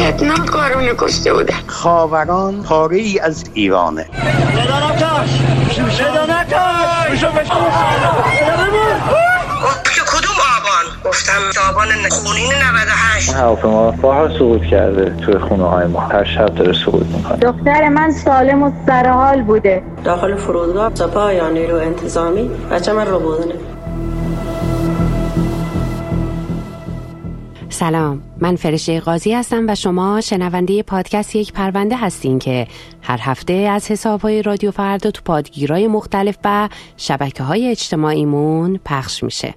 وحشتناک کارونه کشته بودن خاوران پاره ای از ایرانه. گفتم آبان خونین 98 هواپیما بارها سقوط کرده توی خونه های ما. هر شب داره سقوط می‌کنه. دختر من سالم و سرحال بوده. داخل فرودگاه سپاه یا نیرو انتظامی. بچه من رو بودنه. سلام. من فرشته قاضی هستم و شما شنونده پادکست یک پرونده هستین که هر هفته از حساب های رادیو فردا تو پادگیرای مختلف و شبکه های اجتماعیمون پخش میشه.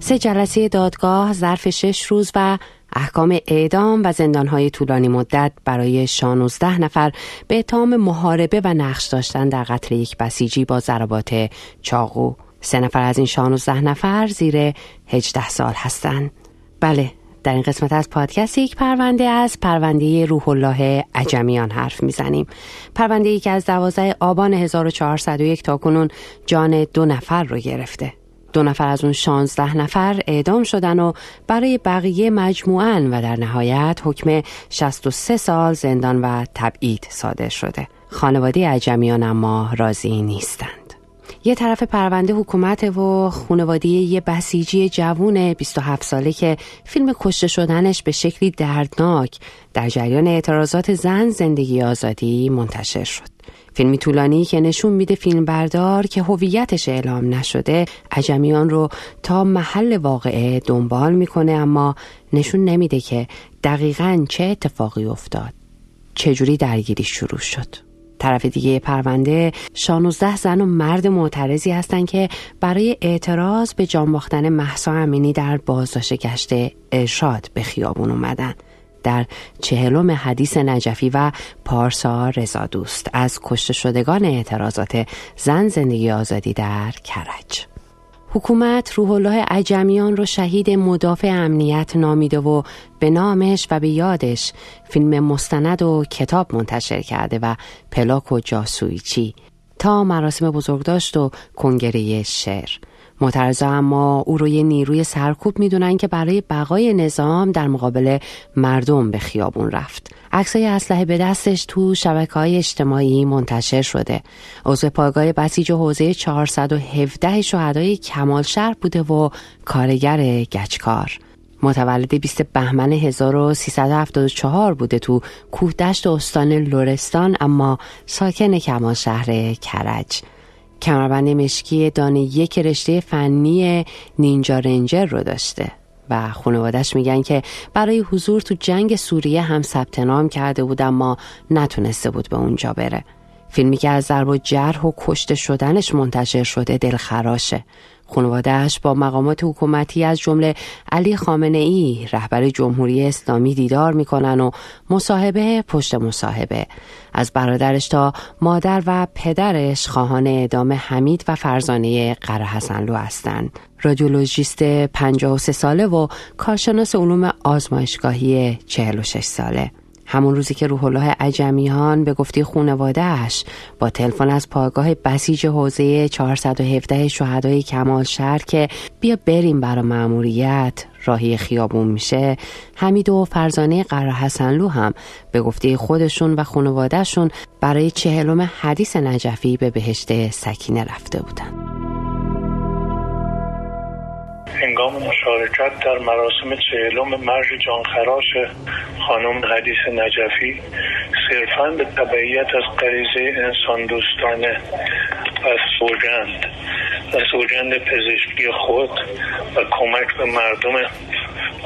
سه جلسه دادگاه ظرف شش روز و احکام اعدام و زندانهای طولانی مدت برای 16 نفر به اتهام محاربه و نقش داشتن در قتل یک بسیجی با ضربات چاقو. سه نفر از این 16 نفر زیر 18 سال هستند. بله در این قسمت از پادکست یک پرونده از پرونده روح الله عجمیان حرف می‌زنیم. پرونده ای که از 12 آبان 1401 تا کنون جان دو نفر رو گرفته. دو نفر از اون 16 نفر اعدام شدن و برای بقیه مجموعاً و در نهایت حکم 63 سال زندان و تبعید صادر شده. خانواده عجمیان اما راضی نیستند. یه طرف پرونده حکومت و خانواده یه بسیجی جوون 27 ساله که فیلم کشته شدنش به شکلی دردناک در جریان اعتراضات زن زندگی آزادی منتشر شد. فیلمی طولانی که نشون میده فیلم بردار که هویتش اعلام نشده عجمیان رو تا محل واقعه دنبال می‌کنه اما نشون نمیده که دقیقا چه اتفاقی افتاد. چجوری درگیری شروع شد. طرف دیگه پرونده 16 زن و مرد معترضی هستن که برای اعتراض به جان باختن محسا امینی در بازداشت گشت ارشاد به خیابون اومدن. در چهلم حدیث نجفی و پارسا رضا دوست از کشته شدگان اعتراضات زن زندگی آزادی در کرج. حکومت روح الله عجمیان رو شهید مدافع امنیت نامیده و به نامش و به یادش فیلم مستند و کتاب منتشر کرده و پلاک و جاسویچی. تا مراسم بزرگداشت و کنگره شعر. معترضا اما او رو یه نیروی سرکوب می‌دونن که برای بقای نظام در مقابل مردم به خیابون رفت. عکسای اسلحه به دستش تو شبکه های اجتماعی منتشر شده. عضو پایگاه بسیج حوزه 417 شهدای کمال شهر بوده و کارگر گچکار. متولد 20 بهمن 1374 بوده تو کوهدشت استان لورستان اما ساکن کمال شهر کرج. کمربند مشکی دانه یک رشته فنی نینجا رنجر رو داشته و خانوادش میگن که برای حضور تو جنگ سوریه هم ثبت نام کرده بود اما نتونسته بود به اونجا بره. فیلمی که از ضرب و جرح و کشته شدنش منتشر شده دلخراشه. خانوادهش با مقامات حکومتی از جمله علی خامنه ای رهبر جمهوری اسلامی دیدار می‌کنن و مصاحبه پشت مصاحبه. از برادرش تا مادر و پدرش خواهان اعدام حمید و فرزانه قره حسنلو هستند. رادیولوژیست 53 ساله و کارشناس علوم آزمایشگاهی 46 ساله. همون روزی که روح الله عجمیان به گفته خونوادهش با تلفن از پایگاه بسیج حوزه 417 شهدای کمال شهر که بیا بریم برا مأموریت راهی خیابون میشه حمید و فرزانه قرار حسنلو هم به گفته خودشون و خانوادهشون برای چهلم حدیث نجفی به بهشت سکینه رفته بودن. هنگام مشارکت در مراسم چهلم مرج جانخراش خانم حدیث نجفی صرفا به تبعیت از غریزه انسان دوستانه و سوگند و سوگند پزشکی خود و کمک به مردم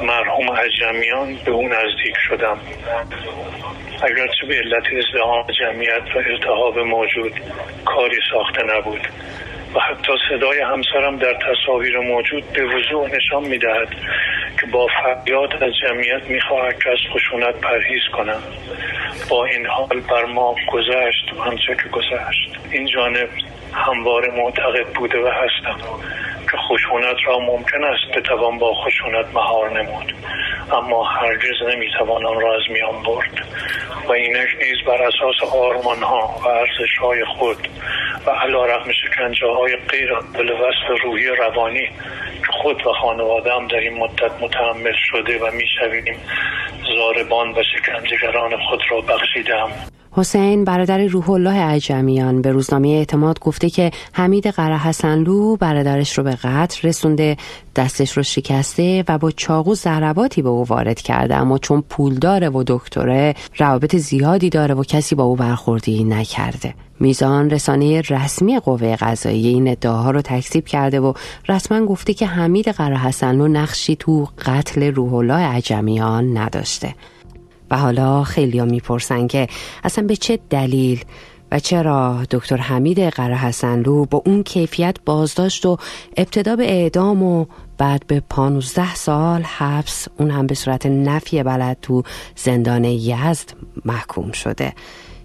مرحوم عجمیان به اون نزدیک شدم. اگرچه به علت ازدهام جمعیت و التهاب موجود کاری ساخته نبود. و حتی صدای همسرم در تصاویر موجود به وضوح نشان می‌دهد که با فریاد از جمعیت می‌خواهد که از خشونت پرهیز کنم با این حال بر ما گذشت و همچه که گذشت. این جانب همواره معتقد بوده و هستم. که خشونت را ممکن است بتوان با خشونت مهار نمود. اما هرگز نمی‌توان آن را از میان برد. و اینش نیز بر اساس آرمان ها و ارزش های خود و علا رقم شکنجه های غیر قابل وصف روحی روانی که خود و خانواده هم در این مدت متحمل شده و می‌شویم زاربان و شکنجهگران خود را بخشیدم حسین برادر روح الله عجمیان به روزنامه اعتماد گفته که حمید قره حسنلو برادرش رو به قتل رسونده دستش رو شکسته و با چاقو ضرباتی به او وارد کرده. اما چون پول داره و دکتره روابط زیادی داره و کسی با او برخوردی نکرده. میزان رسانه رسمی قوه قضایی این ادعاها رو تکذیب کرده و رسما گفته که حمید قره حسنلو نقشی تو قتل روح الله عجمیان نداشته. و حالا خیلی ها می‌پرسن که اصلا به چه دلیل و چرا دکتر حمید قره حسنلو با اون کیفیت بازداشت و ابتدا به اعدام و بعد به 15 سال حبس اون هم به صورت نفی بلد تو زندان یزد محکوم شده.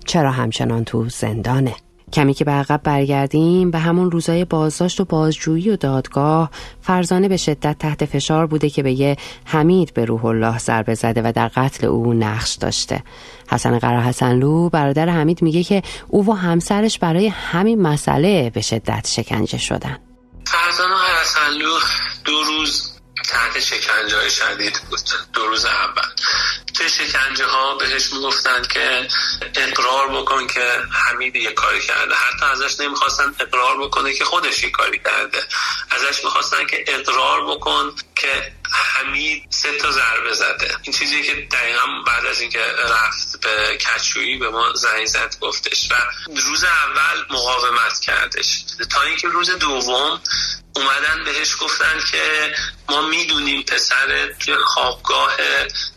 چرا همچنان تو زندانه؟ کمی که به عقب برگردیم به همون روزای بازداشت و بازجویی و دادگاه فرزانه به شدت تحت فشار بوده که به یه حمید به روح الله ضربه زده و در قتل او نقش داشته. حسن قرار حسنلو برادر حمید میگه که او و همسرش برای همین مسئله به شدت شکنجه شدن. فرزانه حسنلو دو روز تحت شکنجه های شدید بود. دو روز اول. توی شکنجه ها بهش می‌گفتن که اقرار بکن که حمید یه کاری کرده. حتی ازش نمی‌خواستن اقرار بکنه که خودش یه کاری کرده. ازش می‌خواستن که اقرار بکن که حمید سه تا ضربه زده. این چیزی که دقیقا بعد از اینکه رفت به کچویی به ما زنگ زد گفتش. و روز اول مقاومت کردش. تا اینکه روز دوم اومدن بهش گفتن که ما می‌دونیم پسر توی خوابگاه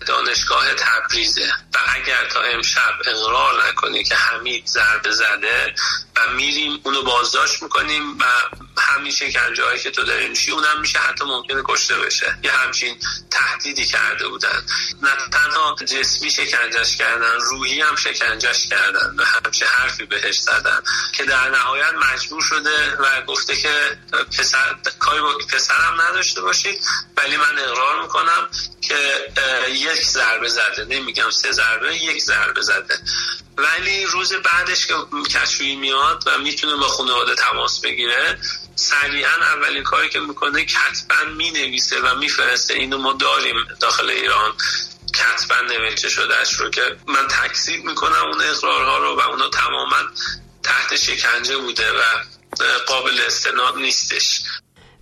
دانشگاه تبریزه و اگر تا امشب اقرار نکنی که حمید ضربه زده و میریم اونو بازداشت می‌کنیم و همین شکنجه که تو داری میشی اونم میشه حتی ممکنه کشته بشه. یه همچین تهدیدی کرده بودن. نه تنها جسمی شکنجش کردن روحی هم شکنجش کردن و همچه حرفی بهش زدن که در نهایت مجبور شده و گفته که پسر کاری با پسرم نداشته باشید. ولی من اقرار می‌کنم که یک ضربه زده. نمیگم سه ضربه یک ضربه زده. ولی روز بعدش که کشویی میاد و می‌تونه با خانواده تماس بگیره سریعا اولین کاری که می‌کنه کتبا می‌نویسه و میفرسته اینو ما داریم داخل ایران. کتبا نوشته شدهش رو که من تکذیب می‌کنم اون اقرارها رو و اونا تماما تحت شکنجه بوده و قابل استناد نیستش.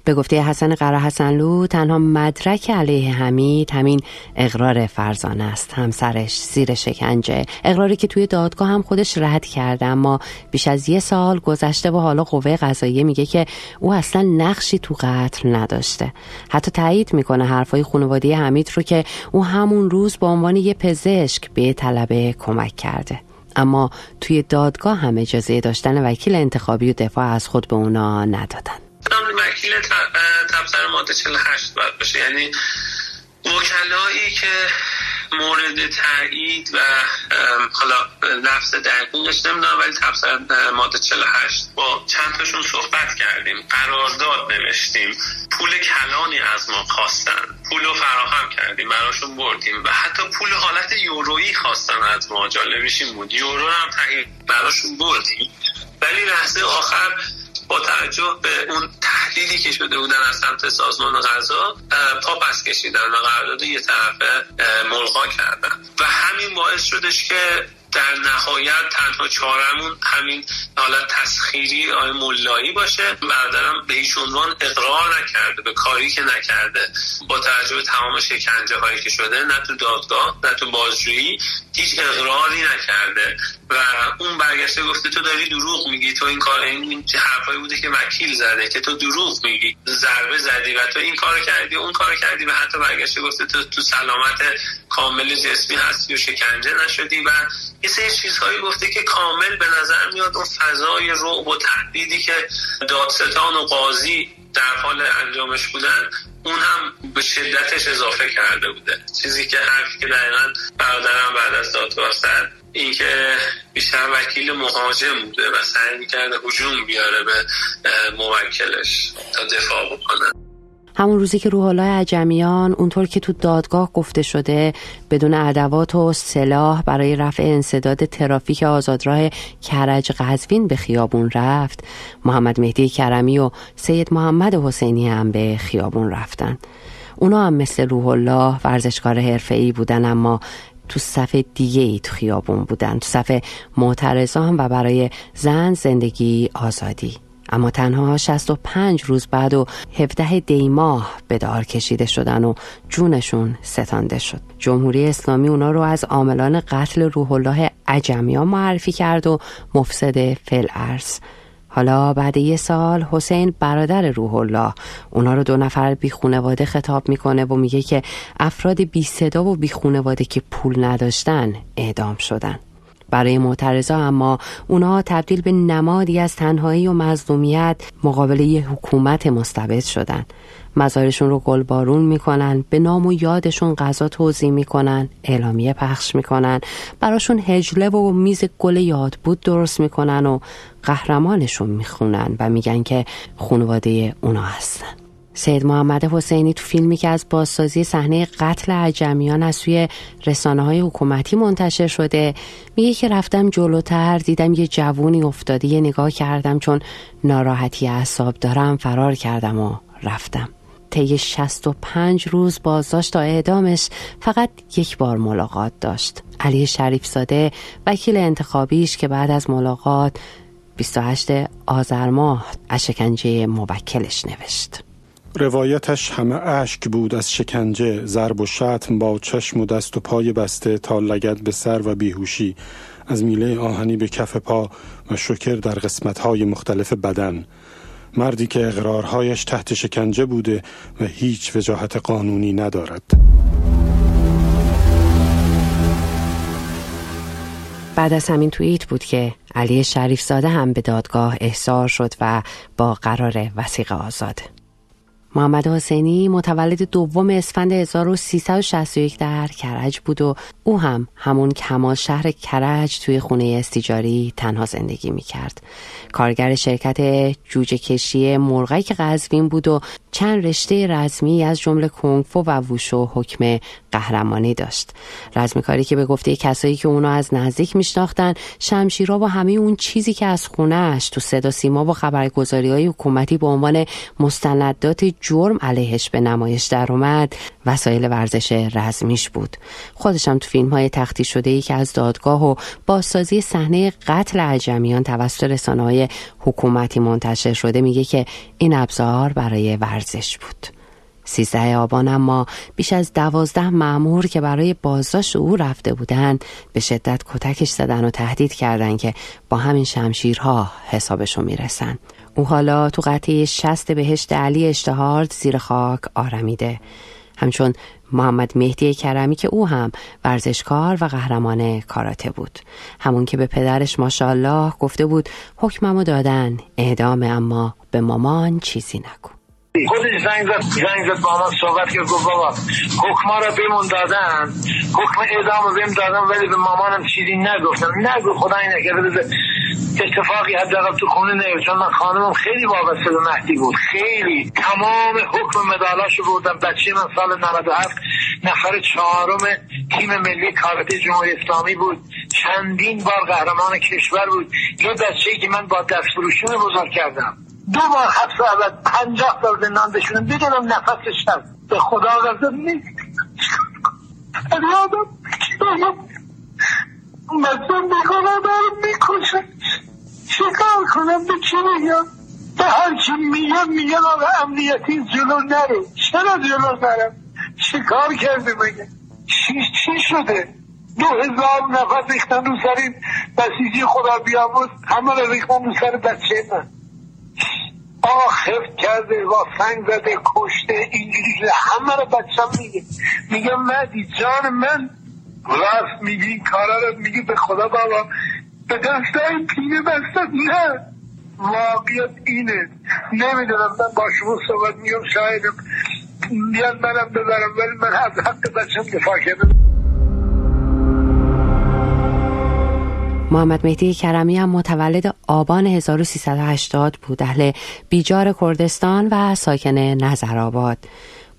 به گفته حسن قره حسنلو تنها مدرک علیه حمید همین اقرار فرزانه است. همسرش زیر شکنجه. اقراری که توی دادگاه هم خودش رد کرده اما بیش از یه سال گذشته و حالا قوه قضاییه میگه که او اصلا نقشی تو قتل نداشته. حتی تایید می‌کنه حرفای خانواده حمید رو که او همون روز به عنوان یه پزشک به طلبه کمک کرده. اما توی دادگاه هم اجازه داشتن وکیل انتخابی و دفاع از خود به اونا ندادن. وکیل تبصر ماده 48 باید باشه. یعنی وکلایی که مورد تایید و حالا لفظ درگونش نمی‌دونم ولی تبصر ماده 48 با چند تاشون صحبت کردیم قرارداد نوشتیم پول کلانی از ما خواستن. پول رو فراهم کردیم براشون بردیم. و حتی پول حالت یورویی خواستن از ما جالبش بود. یورو هم براشون بردیم. ولی لحظه آخر با توجه به اون تحلیلی که شده بودن از سمت سازمان غذا پا پس کشیدن و قرارداد یه طرفه ملغا کردن. و همین باعث شدش که در نهایت تنها چارمون همین حالت تسخیری آی ملایی باشه. برادرم به هیچ عنوان اقرار نکرده به کاری که نکرده. با توجه تمام شکنجه هایی که شده نه تو دادگاه نه تو بازجویی هیچ اقراری نکرده. و اون برگشته گفته تو داری دروغ میگی تو این کار این حرفایی بوده که وکیل زده که تو دروغ میگی ضربه زدی و تو این کار کردی اون کار کردی و حتی برگشته گفته تو تو سلامت کامل جسمی هستی و شکنجه نشدی و یه سری چیزهایی گفته که کامل به نظر میاد اون فضای رعب و تهدیدی که دادستان و قاضی در حال انجامش بودن اون هم به شدتش اضافه کرده بوده. چیزی که حرفی که دقیقا برادرم بعد از دادگاه اینکه بیشتر وکیل مهاجم بوده و سعی می‌کرده حجوم بیاره به موکلش تا دفاع بکنه. همون روزی که روح الله عجمیان اونطور که تو دادگاه گفته شده بدون ادوات و سلاح برای رفع انصداد ترافیک آزادراه کرج قزوین به خیابون رفت. محمد مهدی کرمی و سید محمد حسینی هم به خیابون رفتن. اونا هم مثل روح الله ورزشکار حرفه‌ای بودن اما تو صف دیگه ای تو خیابون بودن تو صف معترضان و برای زن زندگی آزادی. اما تنها 65 روز بعد و 17 دی ماه به دار کشیده شدن و جونشون ستانده شد. جمهوری اسلامی اونا رو از عاملان قتل روح الله عجمیان معرفی کرد و مفسد فل ارز حالا بعد یه سال حسین برادر روح الله. اونا رو دو نفر بی خونواده خطاب می‌کنه و میگه که افراد بی صدا و بی خونواده که پول نداشتن اعدام شدن. برای معترضا اما اونها تبدیل به نمادی از تنهایی و مظلومیت مقابل یه حکومت مستبد شدن. مزارشون رو گلبارون می‌کنن به نام و یادشون غذا توضیح می‌کنن اعلامیه پخش می‌کنن براشون هجله و میز گل یاد بود درست می‌کنن و قهرمانشون می‌خونن و میگن که خانواده اونا هستن. سید محمد حسینی تو فیلمی که از بازسازی صحنه قتل عجمیان از سوی رسانه های حکومتی منتشر شده میگه که رفتم جلوتر دیدم یه جوونی افتاده یه نگاه کردم چون ناراحتی اعصاب دارم فرار کردم و رفتم. طی 65 روز بازداشت تا اعدامش فقط یک بار ملاقات داشت. علی شریف زاده وکیل انتخابیش که بعد از ملاقات 28 آذر ماه از شکنجه موکلش نوشت. روایتش همه اشک بود از شکنجه ضرب و شتم با چشم و دست و پای بسته تا لگد به سر و بیهوشی. از میله آهنی به کف پا و شکر در قسمتهای مختلف بدن. مردی که اقرارهایش تحت شکنجه بوده و هیچ وجاهت قانونی ندارد. بعد از همین توییت بود که علی شریف زاده هم به دادگاه احضار شد و با قرار وسیقه آزاد. محمد حسینی متولد دوم اسفند 1361 در کرج بود و او هم همون کمال شهر کرج توی خونه استیجاری تنها زندگی می کرد. کارگر شرکت جوجه کشی مرغی که قزوین بود و چند رشته رزمی از جمله کنگفو و ووشو حکم قهرمانی داشت. رزمی کاری که به گفته کسایی که اونو از نزدیک میشناختن شمشیرا و همه اون چیزی که از خونهش تو صدا سیما و خبرگزاری های حکومتی به عنوان مستندات جرم علیهش به نمایش در اومد وسایل ورزش رزمیش بود. خودشم تو فیلم های تختی شده ای که از دادگاه و بازسازی صحنه قتل عجمیان توسط رسانه های حکومتی منتشر شده میگه که این ابزار برای ورزش بود. سیزده آبان اما بیش از دوازده معمور که برای بازداشت او رفته بودند به شدت کتکش زدن و تهدید کردند که با همین شمشیرها حسابشو می‌رسن او حالا تو قطعه شست بهشت علی اشتهارد زیر خاک آرمیده. همچون محمد مهدی کرمی که او هم ورزشکار و قهرمان کاراته بود. همون که به پدرش ماشاءالله گفته بود حکممو دادن اعدام اما به مامان چیزی نکن خودش زنگ زد زنگ زد با من صحبت کرد گفت بابا حکما را بمون دادن حکم اعدام بهم دادن ولی به مامانم چیزی نگفتم. نگو خدا این نکرده اتفاقی حداقل تو خونه نیست چون من خانمم خیلی وابسته به مهدی بود. خیلی تمام حکم مدالاشو بردم. بچه من سال 97 نفر چهارم تیم ملی کارate جمهوری اسلامی بود. چندین بار قهرمان کشور بود. یه بچه که من با دست فروشون بزرگ کردم. دو بار حبس اول پنجاه سال زندان بشونم بدونم نفسش هست به خدا غضب نیست. یادم مثلا می‌کنم دارم می‌کشم چکار کنم؟ به چی میگم؟ به هر چی میگم میگم آقا امنیتی جلو نره. چرا جلو نرم؟ چیکار کرده مگه؟ چی, چی شده؟ دو هزار نفر ریختن رو سر این بسیجی خدا بیاموز همه رو ریختن رو سر بچه من. آخف کرده و سنگ زده کشته اینجوری همه رو بچم میگه. میگه مدی جان من راست میگی کارا رو میگی به خدا بابا. به دستای پینه بستم. نه. واقعیت اینه. نمی‌دونم من با شما صحبت میگم شاید بیاد منم ببرم ولی من از حق بچم دفاع کردم. محمد مهدی کرمی هم متولد آبان 1380 بود. اهل بیجار کردستان و ساکن نظرآباد.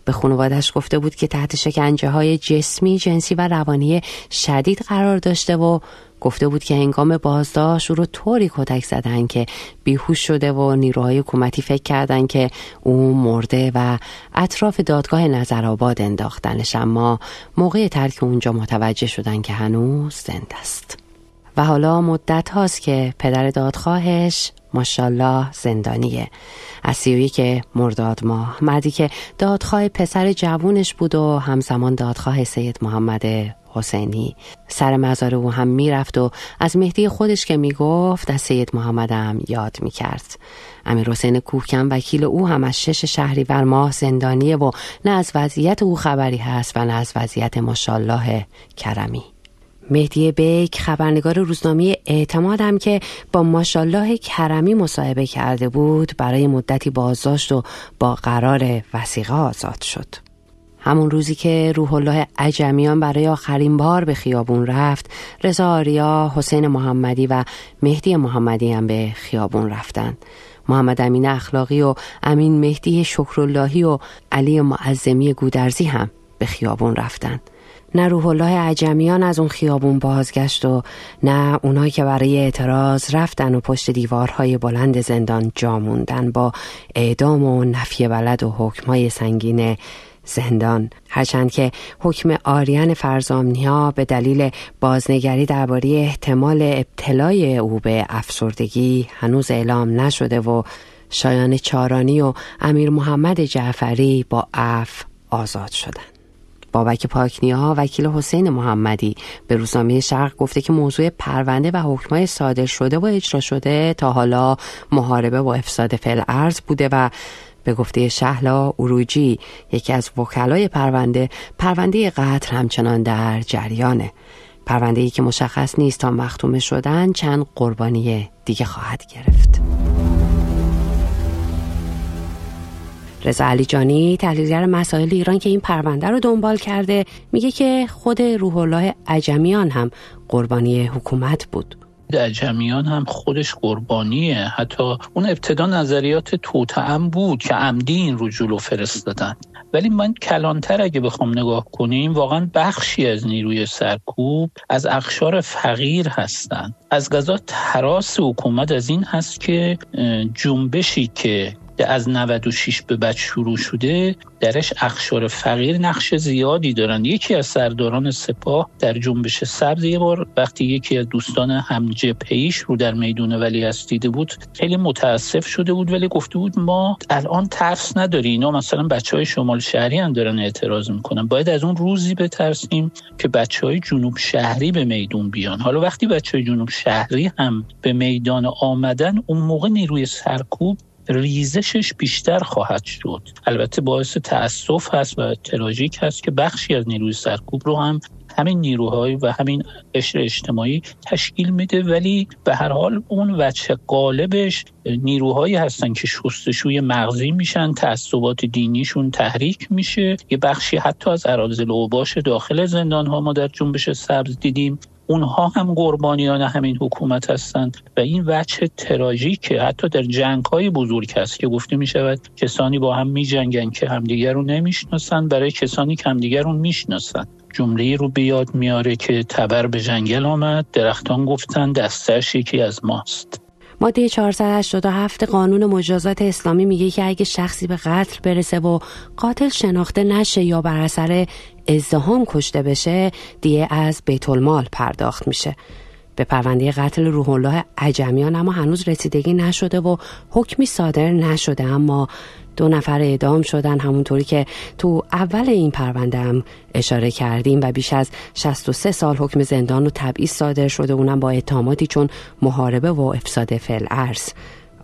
به خانوادش گفته بود که تحت شکنجه های جسمی، جنسی و روانی شدید قرار داشته و گفته بود که هنگام بازداشت او رو طوری کتک زدن که بیهوش شده و نیروهای حکومتی فکر کردن که او مرده و اطراف دادگاه نظرآباد انداختنش. اما موقع ترک اونجا متوجه شدن که هنوز زنده است. و حالا مدت هاست که پدر دادخواهش ماشالله زندانیه. از سی که مرداد ماه. مردی که دادخواه پسر جوونش بود و همزمان دادخواه سید محمد حسینی. سر مزار او هم می‌رفت و از مهدی خودش که می‌گفت از سید محمد هم یاد می‌کرد. امیر حسین کوکم وکیل او هم از شش شهریور ماه زندانیه و نه از وضعیت او خبری هست و نه از وضعیت ماشالله کرمی. مهدی بیک خبرنگار روزنامه اعتمادم که با ماشالله کرمی مصاحبه کرده بود برای مدتی بازداشت و با قرار وسیقه آزاد شد. همون روزی که روح الله عجمیان برای آخرین بار به خیابون رفت رضا آریا حسین محمدی و مهدی محمدی هم به خیابون رفتن. محمد امین اخلاقی و امین مهدی شکراللهی و علی معظمی گودرزی هم به خیابون رفتند نه روح الله عجمیان از اون خیابون بازگشت و نه اونایی که برای اعتراض رفتن و پشت دیوارهای بلند زندان جا موندن با اعدام و نفی بلد و حکمهای سنگین زندان هرچند که حکم آریان فرزامنیا به دلیل بازنگری درباره احتمال ابتلای او به افسردگی هنوز اعلام نشده و شایان چارانی و امیر محمد جعفری با اف آزاد شدند. بابک پاکنیا وکیل حسین محمدی. به روزنامه شرق گفته که موضوع پرونده و حکمای صادر شده و اجرا شده تا حالا محاربه با افساد فعل ارز بوده و به گفته شهلا اروجی یکی از وکلای پرونده پرونده قتل همچنان در جریانه. پرونده ای که مشخص نیست تا مختومه شدن چند قربانی دیگه خواهد گرفت. رضا علی جانی تحلیلگر مسائل ایران که این پرونده رو دنبال کرده میگه که خود روح الله عجمیان هم قربانی حکومت بود. عجمیان هم خودش قربانیه. حتی اون ابتدا نظریات توتعم بود که عمدی این رو جلو فرستادن. ولی من کلانتر اگه بخوام نگاه کنیم واقعا بخشی از نیروی سرکوب از اخشار فقیر هستند از غذا تراس حکومت از این هست که جنبشی که از 96 به بعد شروع شده درش اخشار فقیر نقش زیادی دارن. یکی از سرداران سپاه در جنبش سبز یه بار وقتی یکی از دوستان هم جبهیش رو در میدون ولی دیده بود خیلی متاسف شده بود ولی گفته بود ما الان ترس نداری. اینا مثلا بچه های شمال شهری هم دارن اعتراض می‌کنن. باید از اون روزی بترسیم که بچه های جنوب شهری به میدون بیان. حالا وقتی بچه های جنوب شهری هم به میدان آمدن اون موقع نیروی سرکوب ریزشش بیشتر خواهد شد. البته باعث تاسف هست و تراژیک هست که بخشی از نیروی سرکوب رو هم همین نیروهای و همین قشر اجتماعی تشکیل میده ولی به هر حال اون وجه قالبش نیروهایی هستن که شستشوی مغزی میشن تعصبات دینیشون تحریک میشه. یه بخشی حتی از اراذل اوباش داخل زندان ها ما در جنبش سبز دیدیم. اونها هم قربانیان همین حکومت هستند و این وجه تراژیکه. حتی در جنگ های بزرگ هست که گفته می شود کسانی با هم می جنگن که همدیگر رو نمی‌شناسن برای کسانی که همدیگر رو می‌شناسن. جمله رو به یاد میاره که تبر به جنگل آمد. درختان گفتن دستش یکی از ماست. ماده 487 قانون مجازات اسلامی میگه که اگه شخصی به قتل برسه و قاتل شناخته نشه یا بر اثر ازدهام کشته بشه دیه از بیت المال پرداخت میشه. به پرونده قتل روح الله عجمیان اما هنوز رسیدگی نشده و حکمی صادر نشده اما دو نفر اعدام شدن همونطوری که تو اول این پرونده هم اشاره کردیم و بیش از 63 سال حکم زندان و تبعیض صادر شده اونم با اتهاماتی چون محاربه و افساد فعل ارز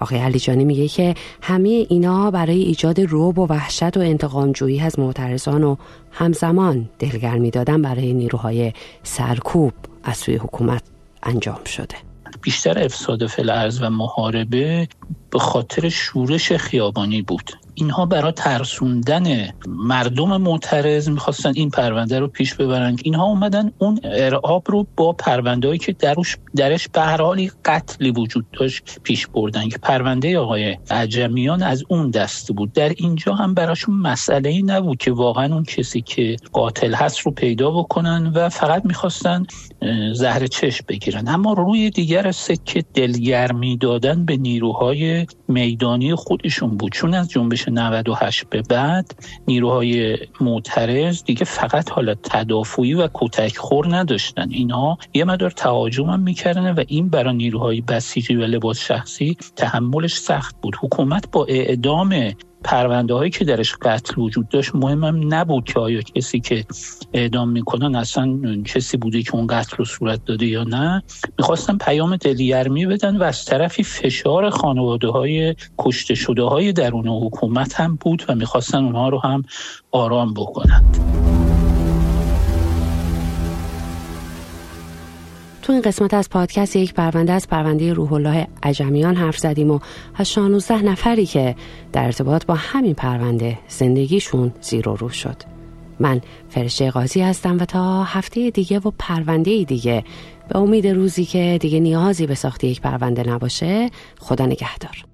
آقای علیجانی میگه که همه اینا برای ایجاد روب و وحشت و انتقام جویی از معترضان و همزمان دلگرمی دادن برای نیروهای سرکوب از سوی حکومت انجام شده. بیشتر افساد فل و محاربه به خاطر شورش خیابانی بود. اینها برای ترسوندن مردم معترض می‌خواستن این پرونده رو پیش ببرن. اینها اومدن اون ارعاب رو با پرونده که دروش درش به هر حالی قتلی وجود داشت پیش بردن. که پرونده آقای عجمیان از اون دست بود. در اینجا هم براشون مسئله ای نبود که واقعا اون کسی که قاتل هست رو پیدا بکنن و فقط می‌خواستن زهر چشم بگیرن. اما روی دیگر سکه دلگرمی دادن به میدانی خودشون بود. چون از جنبش 98 به بعد نیروهای معترض دیگه فقط حالا تدافعی و کتک خور نداشتن. اینها یه مدار تهاجم هم می‌کردن و این برای نیروهای بسیجی و لباس شخصی تحملش سخت بود. حکومت با اعدام پرونده هایی که درش قتل وجود داشت مهمم نبود که آیا کسی که اعدام می‌کنن اصلا کسی بوده که اون قتل رو صورت داده یا نه. می‌خواستن پیام دلیرمی بدن و از طرفی فشار خانواده های کشته شده های درون حکومت هم بود و می‌خواستن اونها رو هم آرام بکنند. تو این قسمت از پادکست یک پرونده از پرونده روح الله عجمیان حرف زدیم و از 16 نفری که در ارتباط با همین پرونده زندگیشون زیر و رو شد. من فرشته قاضی هستم و تا هفته دیگه و پرونده دیگه به امید روزی که دیگه نیازی به ساخت یک پرونده نباشه خدا نگهدار.